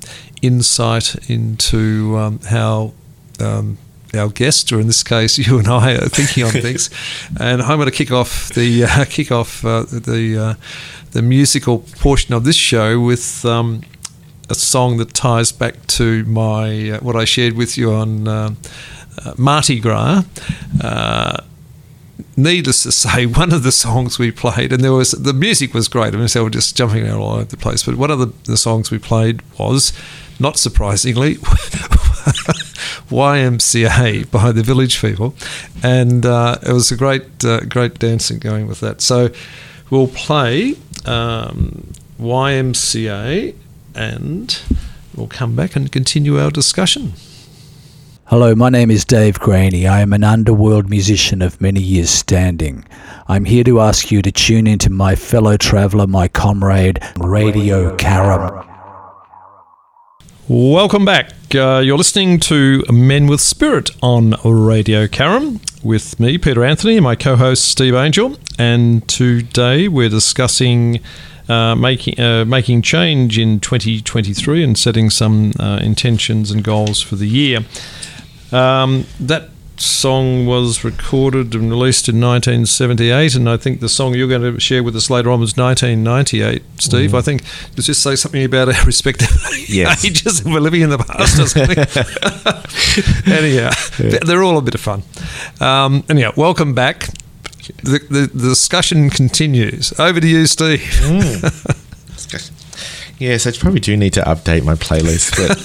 insight into um, how. Um, our guest, or in this case, you and I, are thinking on things, and I'm going to kick off the uh, kick off uh, the uh, the musical portion of this show with um, a song that ties back to my uh, what I shared with you on uh, uh, Mardi Gras. Uh, needless to say, one of the songs we played, and there was the music was great. I mean, so we're just jumping around all over the place. But one of the, the songs we played was, not surprisingly, YMCA by the Village People, and uh, it was a great, uh, great dancing going with that. So we'll play um, YMCA, and we'll come back and continue our discussion. Hello, my name is Dave Graney. I am an underworld musician of many years standing. I'm here to ask you to tune into my fellow traveller, my comrade, Radio Carrum. Welcome back. Uh, you're listening to Men with Spirit on Radio Carrum with me, Peter Anthony, and my co host, Steve Angel. And today we're discussing uh, making, uh, making change in 2023 and setting some uh, intentions and goals for the year. Um, that song was recorded and released in 1978, and I think the song you're going to share with us later on was 1998. Steve, I think does this say something about our respective Yes. ages? We're living in the past or something. anyhow, they're- they're all a bit of fun. Um, anyhow, welcome back. The, the, the discussion continues. Over to you, Steve. Yes, I probably do need to update my playlist, but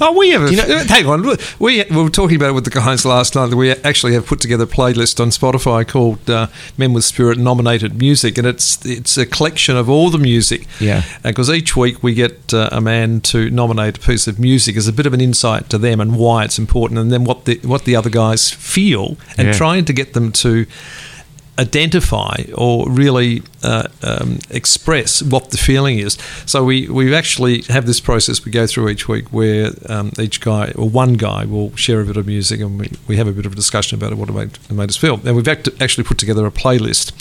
Oh, we have. A, You know- hang on. We, we were talking about it with the guys last night. That we actually have put together a playlist on Spotify called uh, "Men with Spirit" nominated music, and it's it's a collection of all the music. Yeah. Because each week we get uh, a man to nominate a piece of music as a bit of an insight to them and why it's important, and then what the what the other guys feel, and Yeah. trying to get them to identify or really uh, um, express what the feeling is. So we, we actually have this process we go through each week where um, each guy or one guy will share a bit of music and we, we have a bit of a discussion about it, what it made, it made us feel. And we've act- actually put together a playlist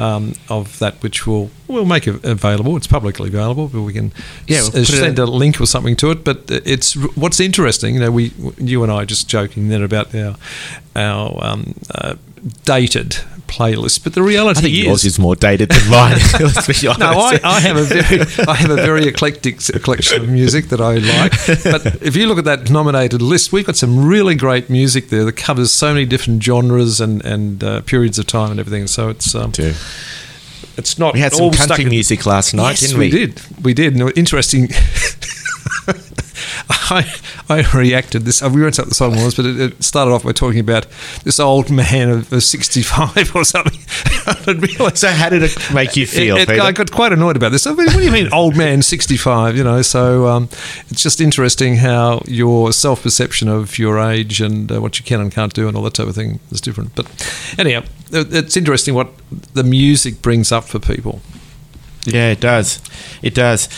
um, of that which we'll, we'll make available. It's publicly available, but we can Yeah, we'll s- send a link or something to it. But it's what's interesting, you know, we you and I are just joking then about our our um, uh, dated playlist, but the reality I think is, yours is more dated than mine. Let's be honest. no, I, I have a very I have a very eclectic collection of music that I like. But if you look at that nominated list, we've got some really great music there that covers so many different genres and and uh, periods of time and everything. So it's um, it's not We had some country in- music last night, yes, didn't we? we? did. We did. And interesting. I, I reacted this. We won't say what the song was, but it, it started off by talking about this old man of, of 65 or something. So, how did it make you feel, it, it-? I got quite annoyed about this. I mean, what do you mean, old man, 65? You know, so um, it's just interesting how your self perception of your age and uh, what you can and can't do and all that type of thing is different. But anyhow, it- it's interesting what the music brings up for people. Yeah, it does. It does.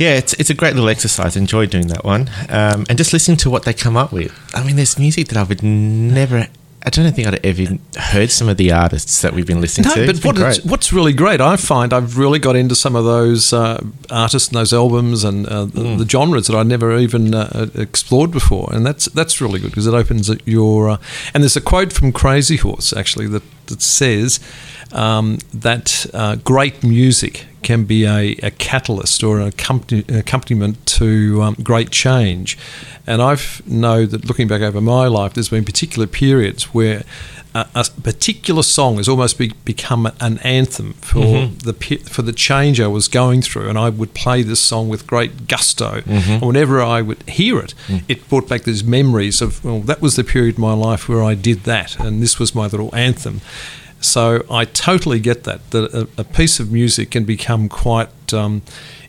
Yeah, it's it's a great little exercise. Enjoy doing that one, um, and just listening to what they come up with. I mean, there's music that I would never. I don't think I'd ever heard some of the artists that we've been listening No, to. but It's been what is, really great, I find I've really got into some of those uh, artists and those albums and uh, the, the genres that I never even uh, explored before, and that's that's really good because it opens your. Uh, and there's a quote from Crazy Horse actually that that says um, that uh, great music can be a, a catalyst or an accompaniment to um, great change. And I've know that looking back over my life, there's been particular periods where a, a particular song has almost be, become an anthem for mm-hmm. the for the change I was going through, and I would play this song with great gusto. Mm-hmm. And whenever I would hear it, mm. it brought back these memories of well, that was the period of my life where I did that, and this was my little anthem. So I totally get that that a, a piece of music can become quite um,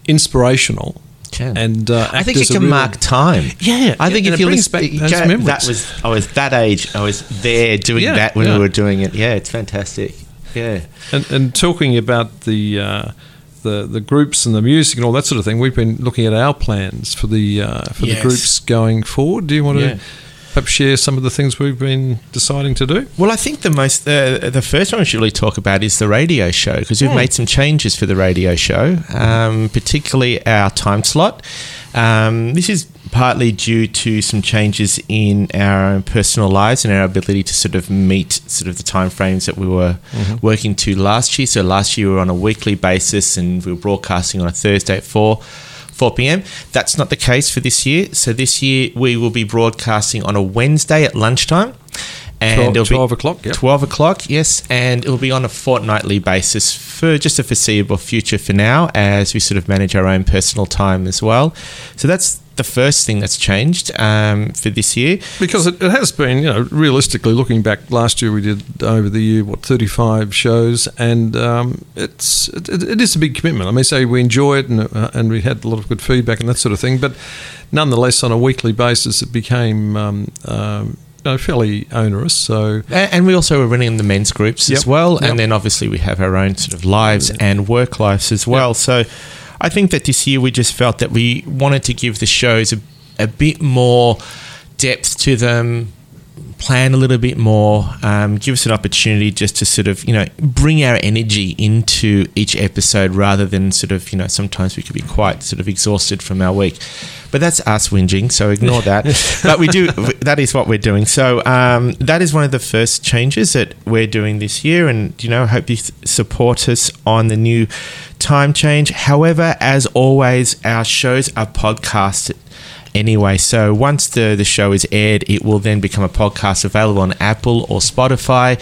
inspirational. Can. And uh, I think it can mark time. Yeah, I think if you listen, back those Jack, memories. that was I was that age. I was there doing Yeah, that when yeah. we were doing it. Yeah, it's fantastic. Yeah. And, and talking about the, uh, the the groups and the music and all that sort of thing, we've been looking at our plans for the uh, for Yes. the groups going forward. Do you want to perhaps share some of the things we've been deciding to do? Well, I think the most uh, the first one we should really talk about is the radio show because Hmm. we've made some changes for the radio show, um, particularly our time slot. Um, this is partly due to some changes in our own personal lives and our ability to sort of meet sort of the timeframes that we were working to last year. So last year we were on a weekly basis and we were broadcasting on a Thursday at four. 4 p.m. That's not the case for this year. So this year we will be broadcasting on a Wednesday at lunchtime. And 12 it'll be 12 o'clock, yep. 12 o'clock, yes. And it'll be on a fortnightly basis for just a foreseeable future for now as we sort of manage our own personal time as well. So that's the first thing that's changed um, for this year. Because it, it has been, you know, realistically looking back, last year we did over the year what thirty five shows, and um, it's it, it is a big commitment. I mean, say we enjoy it, and uh, and we had a lot of good feedback and that sort of thing, but nonetheless, on a weekly basis, it became. Um, um, you fairly onerous, so And we also were running the men's groups as well. Yep. And then obviously we have our own sort of lives and work lives as well. So I think that this year we just felt that we wanted to give the shows a, a bit more depth to them, plan a little bit more, um, give us an opportunity just to sort of, you know, bring our energy into each episode rather than sort of, you know, sometimes we could be quite sort of exhausted from our week. But that's us whinging, so ignore that. but we do, that is what we're doing. So um, that is one of the first changes that we're doing this year. And, you know, I hope you th- support us on the new time change. However, as always, our shows are podcasted anyway. So once the, the show is aired, it will then become a podcast available on Apple or Spotify.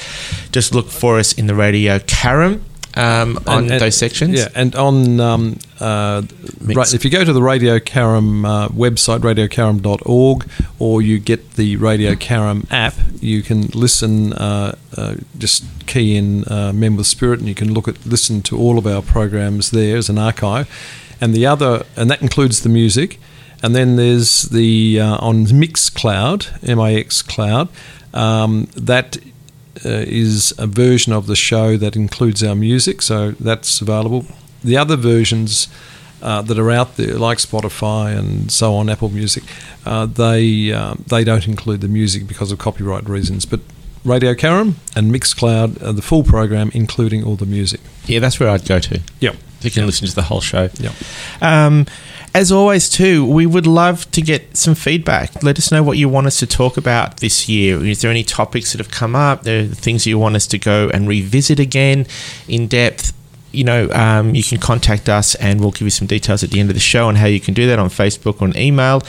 Just look for us in the radio Carrum um, on And- and- those sections. Yeah, and on um, uh, right, if you go to the Radio Carrum uh, website, radiocarrum.org, or you get the Radio Carrum app, you can listen. Uh, uh, just key in uh, Men with Spirit, and you can look at listen to all of our programs there as an archive. And the other, and that includes the music. And then there's the uh, on Mixcloud, M-I-X Cloud. Um, that uh, is a version of the show that includes our music, so that's available. The other versions uh, that are out there, like Spotify and so on, Apple Music, uh, they um, they don't include the music because of copyright reasons. But Radio Carrum and Mixcloud, uh, the full program, including all the music. Yeah, that's where I'd go to. Yep. You can listen to the whole show. Yep. Um, as always, too, we would love to get some feedback. Let us know what you want us to talk about this year. Is there any topics that have come up? There are things you want us to go and revisit again in depth. You know, um, you can contact us and we'll give you some details at the end of the show on how you can do that on Facebook or an email.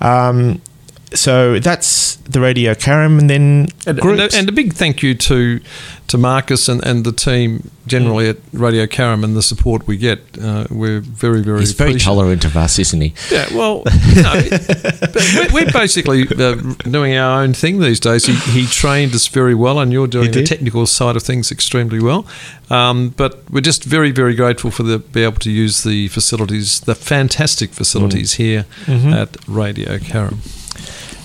Um, so that's the Radio Carrum, and then And, and, groups. a, and a big thank you to to Marcus and, and the team generally at Radio Carrum and the support we get. Uh, we're very, very He's very tolerant of us, isn't he? Yeah, well, no, we're, we're basically uh, doing our own thing these days. He, he trained us very well, and you're doing the technical side of things extremely well. Um, but we're just very, very grateful for the be able to use the facilities, the fantastic facilities here at Radio Carrum.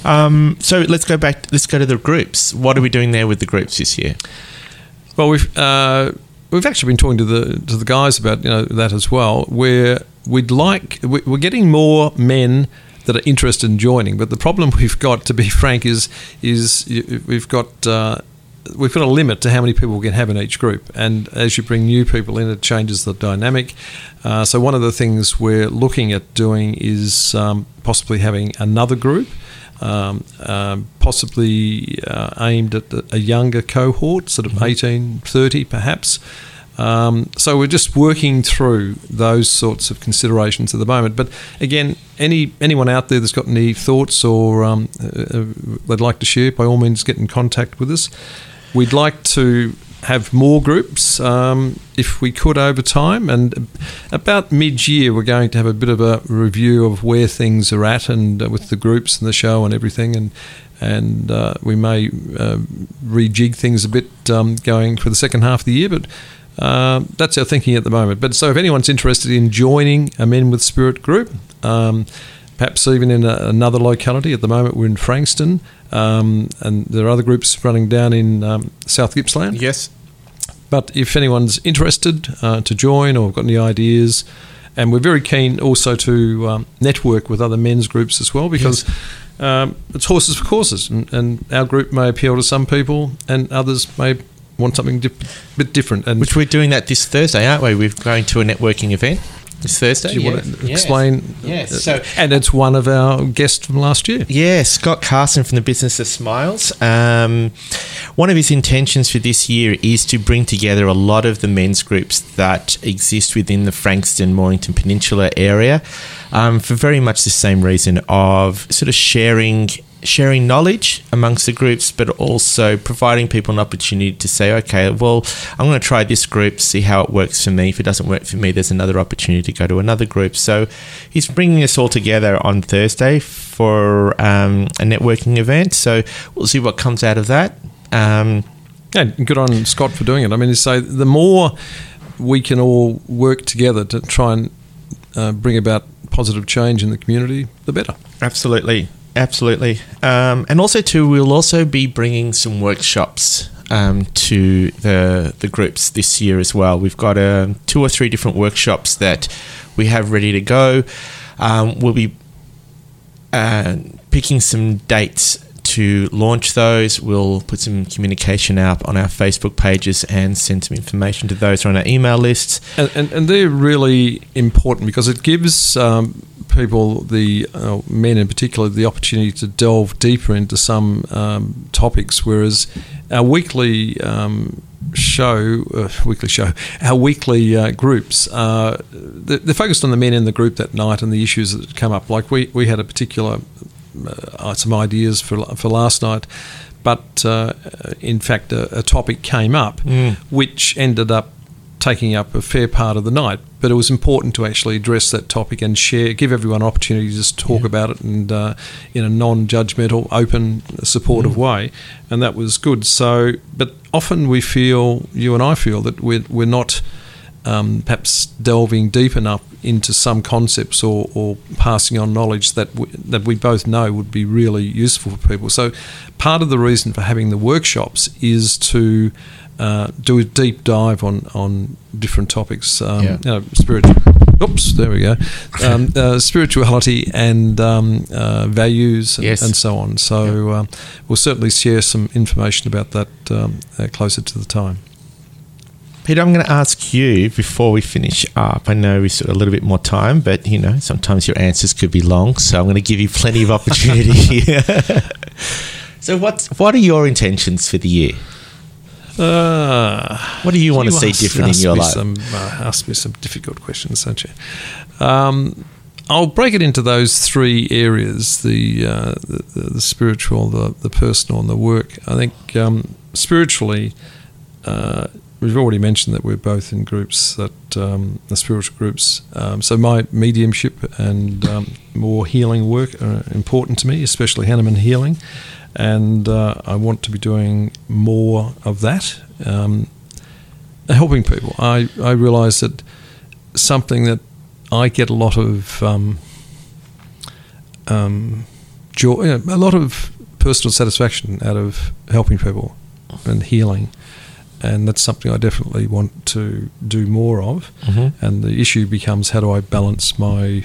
Um, so let's go back. Let's go to the groups. What are we doing there with the groups this year? Well, we've uh, we've actually been talking to the to the guys about you know that as well. Where we'd like we- we're getting more men that are interested in joining, but the problem we've got, to be frank, is is we've got. Uh, We've got a limit to how many people we can have in each group, and as you bring new people in, it changes the dynamic. Uh, so one of the things we're looking at doing is um, possibly having another group, um, um, possibly uh, aimed at the- a younger cohort, sort of 18, 30 perhaps. Um, so we're just working through those sorts of considerations at the moment. But again, any anyone out there that's got any thoughts or um, uh, uh, they'd like to share, by all means, get in contact with us. We'd like to have more groups um, if we could over time. And about mid year, we're going to have a bit of a review of where things are at and uh, with the groups and the show and everything. And and uh, we may uh, rejig things a bit um, going for the second half of the year, but. Uh, that's our thinking at the moment. But so, if anyone's interested in joining a Men with Spirit group, um, perhaps even in a, another locality. At the moment, we're in Frankston, um, and there are other groups running down in um, South Gippsland. Yes. But if anyone's interested uh, to join or got any ideas, and we're very keen also to um, network with other men's groups as well because yes. um, it's horses for courses, and, and, our group may appeal to some people, and others may want something a bit different. And Which we're doing that this Thursday, aren't we? We're going to a networking event. It's Thursday. Do you want to explain? Yes. yes. So, and it's one of our guests from last year. Yeah, Scott Carson from the Business of Smiles. Um, one of his intentions for this year is to bring together a lot of the men's groups that exist within the Frankston Mornington Peninsula area um, for very much the same reason of sort of sharing sharing knowledge amongst the groups, but also providing people an opportunity to say, okay, well, I'm going to try this group, see how it works for me. If it doesn't work for me, there's another opportunity to go to another group. So he's bringing us all together on Thursday for um, a networking event. So we'll see what comes out of that. Um, and good on Scott for doing it. I mean, so the more we can all work together to try and uh, bring about positive change in the community, the better. Absolutely. Absolutely. Um, and also, too, we'll also be bringing some workshops um, to the the groups this year as well. We've got uh, two or three different workshops that we have ready to go. Um, we'll be uh, picking some dates to launch those. We'll put some communication out on our Facebook pages and send some information to those on our email lists. And, and, and they're really important because it gives um, people, the uh, men in particular, the opportunity to delve deeper into some um, topics, whereas our weekly um, show, uh, weekly show, our weekly uh, groups, uh, they're, they're, focused on the men in the group that night and the issues that come up. Like we, we had a particular, uh, some ideas for, for last night but uh, in fact, a, a, topic came up mm. which ended up taking up a fair part of the night. But it was important to actually address that topic and share, give everyone an opportunity to just talk yeah. about it and uh, in a non-judgmental, open, supportive mm. way, and that was good. So, but often we feel, you and I feel that we're we're not. Um, perhaps delving deep enough into some concepts or, or passing on knowledge that we, that we both know would be really useful for people. So, part of the reason for having the workshops is to uh, do a deep dive on, on different topics. Um, yeah. you know, spiritual. Oops, there we go. Um, uh, spirituality and um, uh, values and, yes. and, so on. So yeah. Um, we'll certainly share some information about that um, uh, closer to the time. Peter, I'm going to ask you before we finish up. I know we've got a little bit more time, but you know sometimes your answers could be long, so I'm going to give you plenty of opportunity here. so, what what are your intentions for the year? Uh, what do you want to see different in your life? Some, uh, ask me some difficult questions, don't you? Um, I'll break it into those three areas: the uh, the, the, spiritual, the the personal, and the work. I think um, spiritually, uh, we've already mentioned that we're both in groups that um, the spiritual groups. Um, so my mediumship and um, more healing work are important to me, especially Hahnemann healing and uh, I want to be doing more of that, um, helping people. I, I realise that something that I get a lot of um, um, joy, a lot of personal satisfaction out of helping people and healing. And that's something I definitely want to do more of. Mm-hmm. And the issue becomes how do I balance my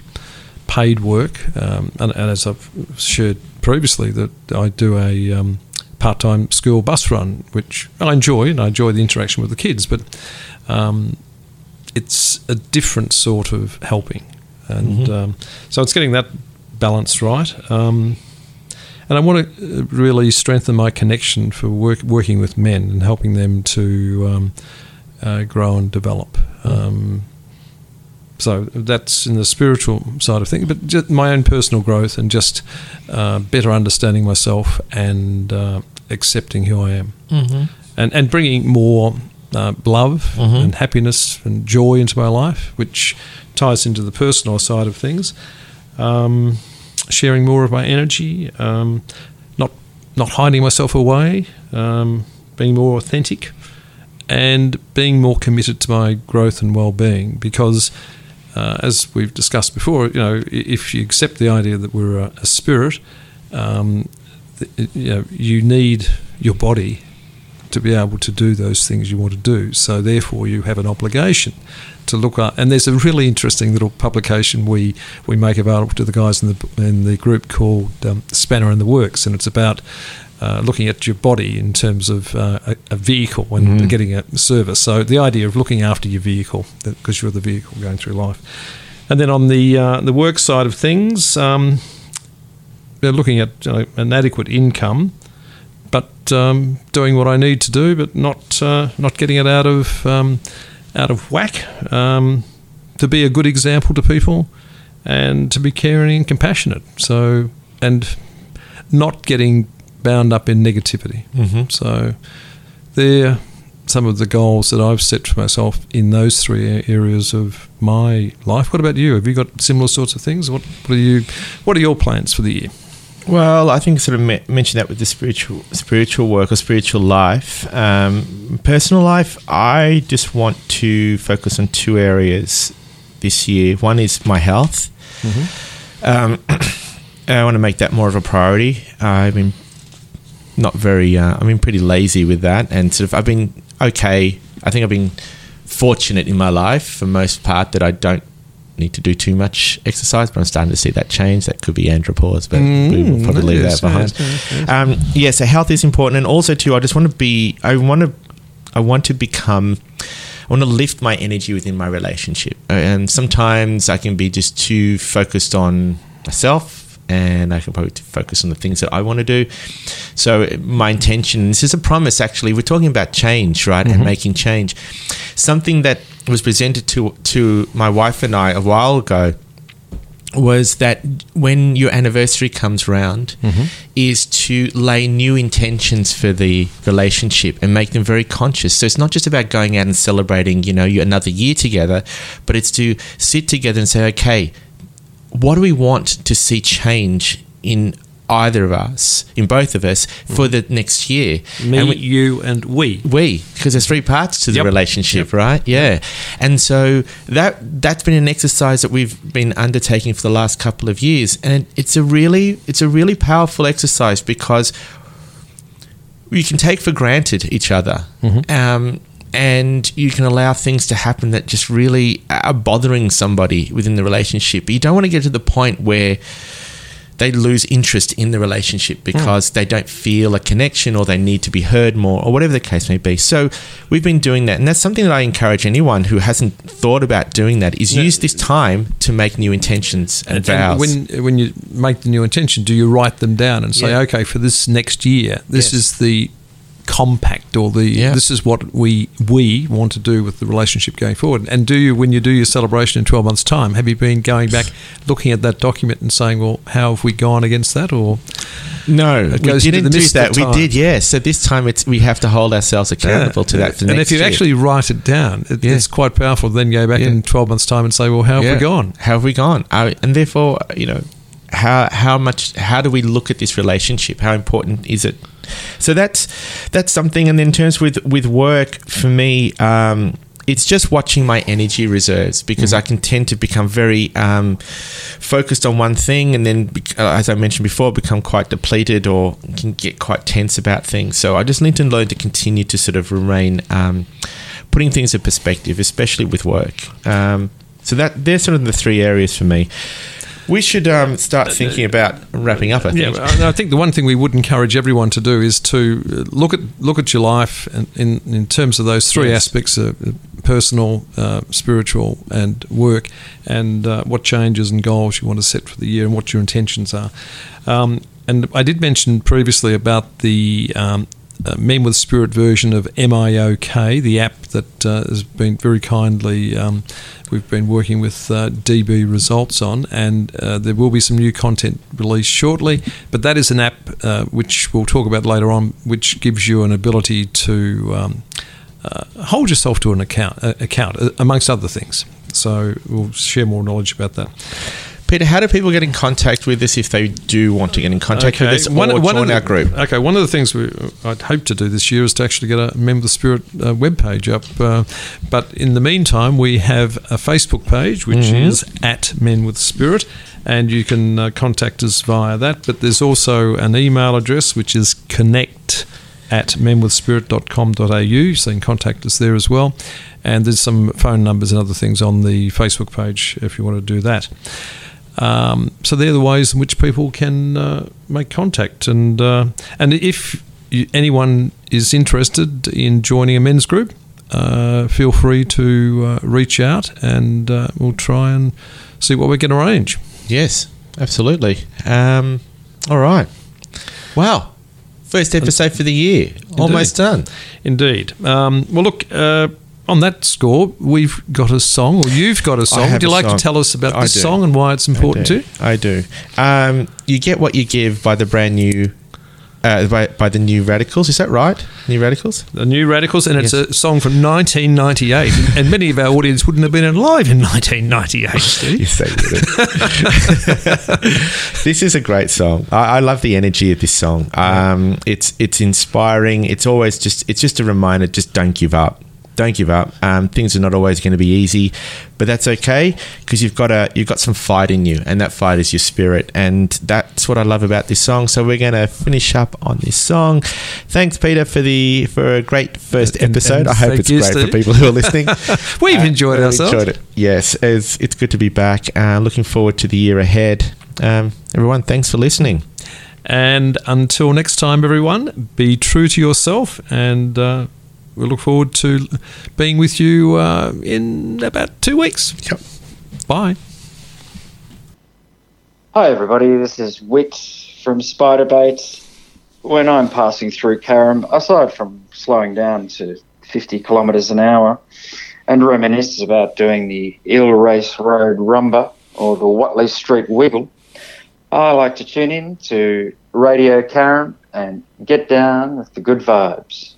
paid work? Um, and, and, as I've shared previously that I do a um, part-time school bus run, which I enjoy, and I enjoy the interaction with the kids. But um, it's a different sort of helping, and mm-hmm. um, so it's getting that balance right. Um, and I want to really strengthen my connection for work, working with men and helping them to um, uh, grow and develop. Mm. So that's in the spiritual side of things, but just my own personal growth and just uh, better understanding myself and uh, accepting who I am, mm-hmm. and and bringing more uh, love mm-hmm. and happiness and joy into my life, which ties into the personal side of things. Um, sharing more of my energy, um, not not hiding myself away, um, being more authentic, and being more committed to my growth and well-being. Because, uh, as we've discussed before, you know, if you accept the idea that we're a, a spirit, um, th- you know, you need your body to be able to do those things you want to do. So therefore, you have an obligation to look up. And there's a really interesting little publication we we make available to the guys in the in the group called um, Spanner in the Works, and it's about. Uh, looking at your body in terms of uh, a, a, vehicle and Mm. getting a service. So the idea of looking after your vehicle because you're the vehicle going through life. And then on the uh, the work side of things, um, they're looking at you know, an adequate income, but um, doing what I need to do, but not uh, not getting it out of um, out of whack. Um, to be a good example to people, and to be caring and compassionate. So and not getting bound up in negativity. Mm-hmm. So they're some of the goals that I've set for myself in those three areas of my life. What about you? Have you got similar sorts of things? What, what are you? What are your plans for the year? Well, I think sort of me- mentioned that with the spiritual spiritual work or spiritual life. Um, personal life, I just want to focus on two areas this year. One is my health. Um, I want to make that more of a priority. I've been not very. Uh, I've been pretty lazy with that, and sort of I've been okay. I think I've been fortunate in my life for most part that I don't need to do too much exercise, but I'm starting to see that change. That could be andropause, but we will probably leave that behind. yes. Um, yeah, so health is important, and also too, I just want to be. I want to. I want to become. I want to lift my energy within my relationship, and sometimes I can be just too focused on myself, and I can probably focus on the things that I want to do. So my intention. This is a promise. Actually, we're talking about change, right, and mm-hmm. making change. Something that was presented to to my wife and I a while ago was that when your anniversary comes round mm-hmm. is to lay new intentions for the relationship and make them very conscious so it's not just about going out and celebrating you know another year together but it's to sit together and say okay what do we want to see change in either of us in both of us for the next year? Me, And we- you, and we. we because there's three parts to the Yep. relationship right? Yeah. And so that that's been an exercise that we've been undertaking for the last couple of years. And it's a really it's a really powerful exercise because you can take for granted each other. Um, and you can allow things to happen that just really are bothering somebody within the relationship but you don't want to get to the point where they lose interest in the relationship hmm. because they don't feel a connection or they need to be heard more or whatever the case may be. So we've been doing that and that's something that I encourage anyone who hasn't thought about doing that is Yeah. use this time to make new intentions and, vows. when when you make the new intention, do you write them down and say, Yeah. okay, for this next year, this Yes. is the compact or the Yeah. this is what we we want to do with the relationship going forward. And do you, when you do your celebration in twelve months' time, have you been going back, looking at that document and saying, well, how have we gone against that? Or no, we didn't the do that. We did, yes. So this time it's we have to hold ourselves accountable to that. And if you year. actually write it down, it, Yeah. it's quite powerful. Then go back Yeah. in twelve months' time and say, well, how have Yeah. we gone? How have we gone? Uh, and therefore, you know, how how much how do we look at this relationship? How important is it? So that's that's something. And then in terms with with work for me. Um, it's just watching my energy reserves because I can tend to become very um, focused on one thing, and then, uh, as I mentioned before, become quite depleted or can get quite tense about things. So I just need to learn to continue to sort of remain um, putting things in perspective, especially with work. Um, so that they're sort of the three areas for me. We should um, start thinking about wrapping up. I think. and I think the one thing we would encourage everyone to do is to uh, look at look at your life in in, in terms of those three Yes. aspects: uh, personal, uh, spiritual, and work, and uh, what changes and goals you want to set for the year, and what your intentions are. Um, and I did mention previously about the um, Men with Spirit version of MIOK, the app that uh, has been very kindly um, we've been working with uh, DB Results on, and uh, there will be some new content released shortly. But that is an app uh, which we'll talk about later on, which gives you an ability to um, uh, hold yourself to an account, uh, account uh, amongst other things. So we'll share more knowledge about that. Peter, how do people get in contact with us if they do want to get in contact with us or join of the, our group? Okay, one of the things we, I'd hope to do this year is to actually get a Member of the Spirit uh, webpage up. Uh, but in the meantime, we have a Facebook page which Mm-hmm. is at Men with Spirit, and you can uh, contact us via that. But there's also an email address which is connect at menwithspirit.com.au, so you can contact us there as well. And there's some phone numbers and other things on the Facebook page if you want to do that. Um, so they're the ways in which people can uh, make contact, and uh, and if you, anyone is interested in joining a men's group, uh, feel free to uh, reach out, and uh, we'll try and see what we can arrange. Yes, absolutely. Um, all right. Wow. First episode for the year. Almost done. Indeed. Um, well, look. On that score, we've got a song, or you've got a song. Would you like song. to tell us about I this do. song and why it's important I do. to? I do. Um, you get what you give by the brand new, uh, by, by the new Radicals. Is that right? New Radicals. The New Radicals, and it's Yes. a song from 1998. and many of our audience wouldn't have been alive in 1998, Steve. Yes, they would. this is a great song. I, I love the energy of this song. Um, it's it's inspiring. It's always just it's just a reminder. Just don't give up. Don't give up. Um, things are not always going to be easy, but that's okay because you've got a you've got some fight in you, and that fight is your spirit, and that's what I love about this song. So we're going to finish up on this song. Thanks, Peter, for the for a great first And- episode. and I hope it's you, great for people who are listening. We've Uh, enjoyed we've ourselves. enjoyed it. Yes, it's, it's good to be back. Uh, looking forward to the year ahead. Um, everyone, thanks for listening. And until next time, everyone, be true to yourself, and uh, we look forward to being with you uh, in about two weeks. Yep. Bye. Hi, everybody. This is Whitt from Spiderbait. When I'm passing through Carrum, aside from slowing down to 50 kilometres an hour and reminisce about doing the Eel Race Road Rumba or the Watley Street Wiggle, I like to tune in to Radio Carrum and get down with the good vibes.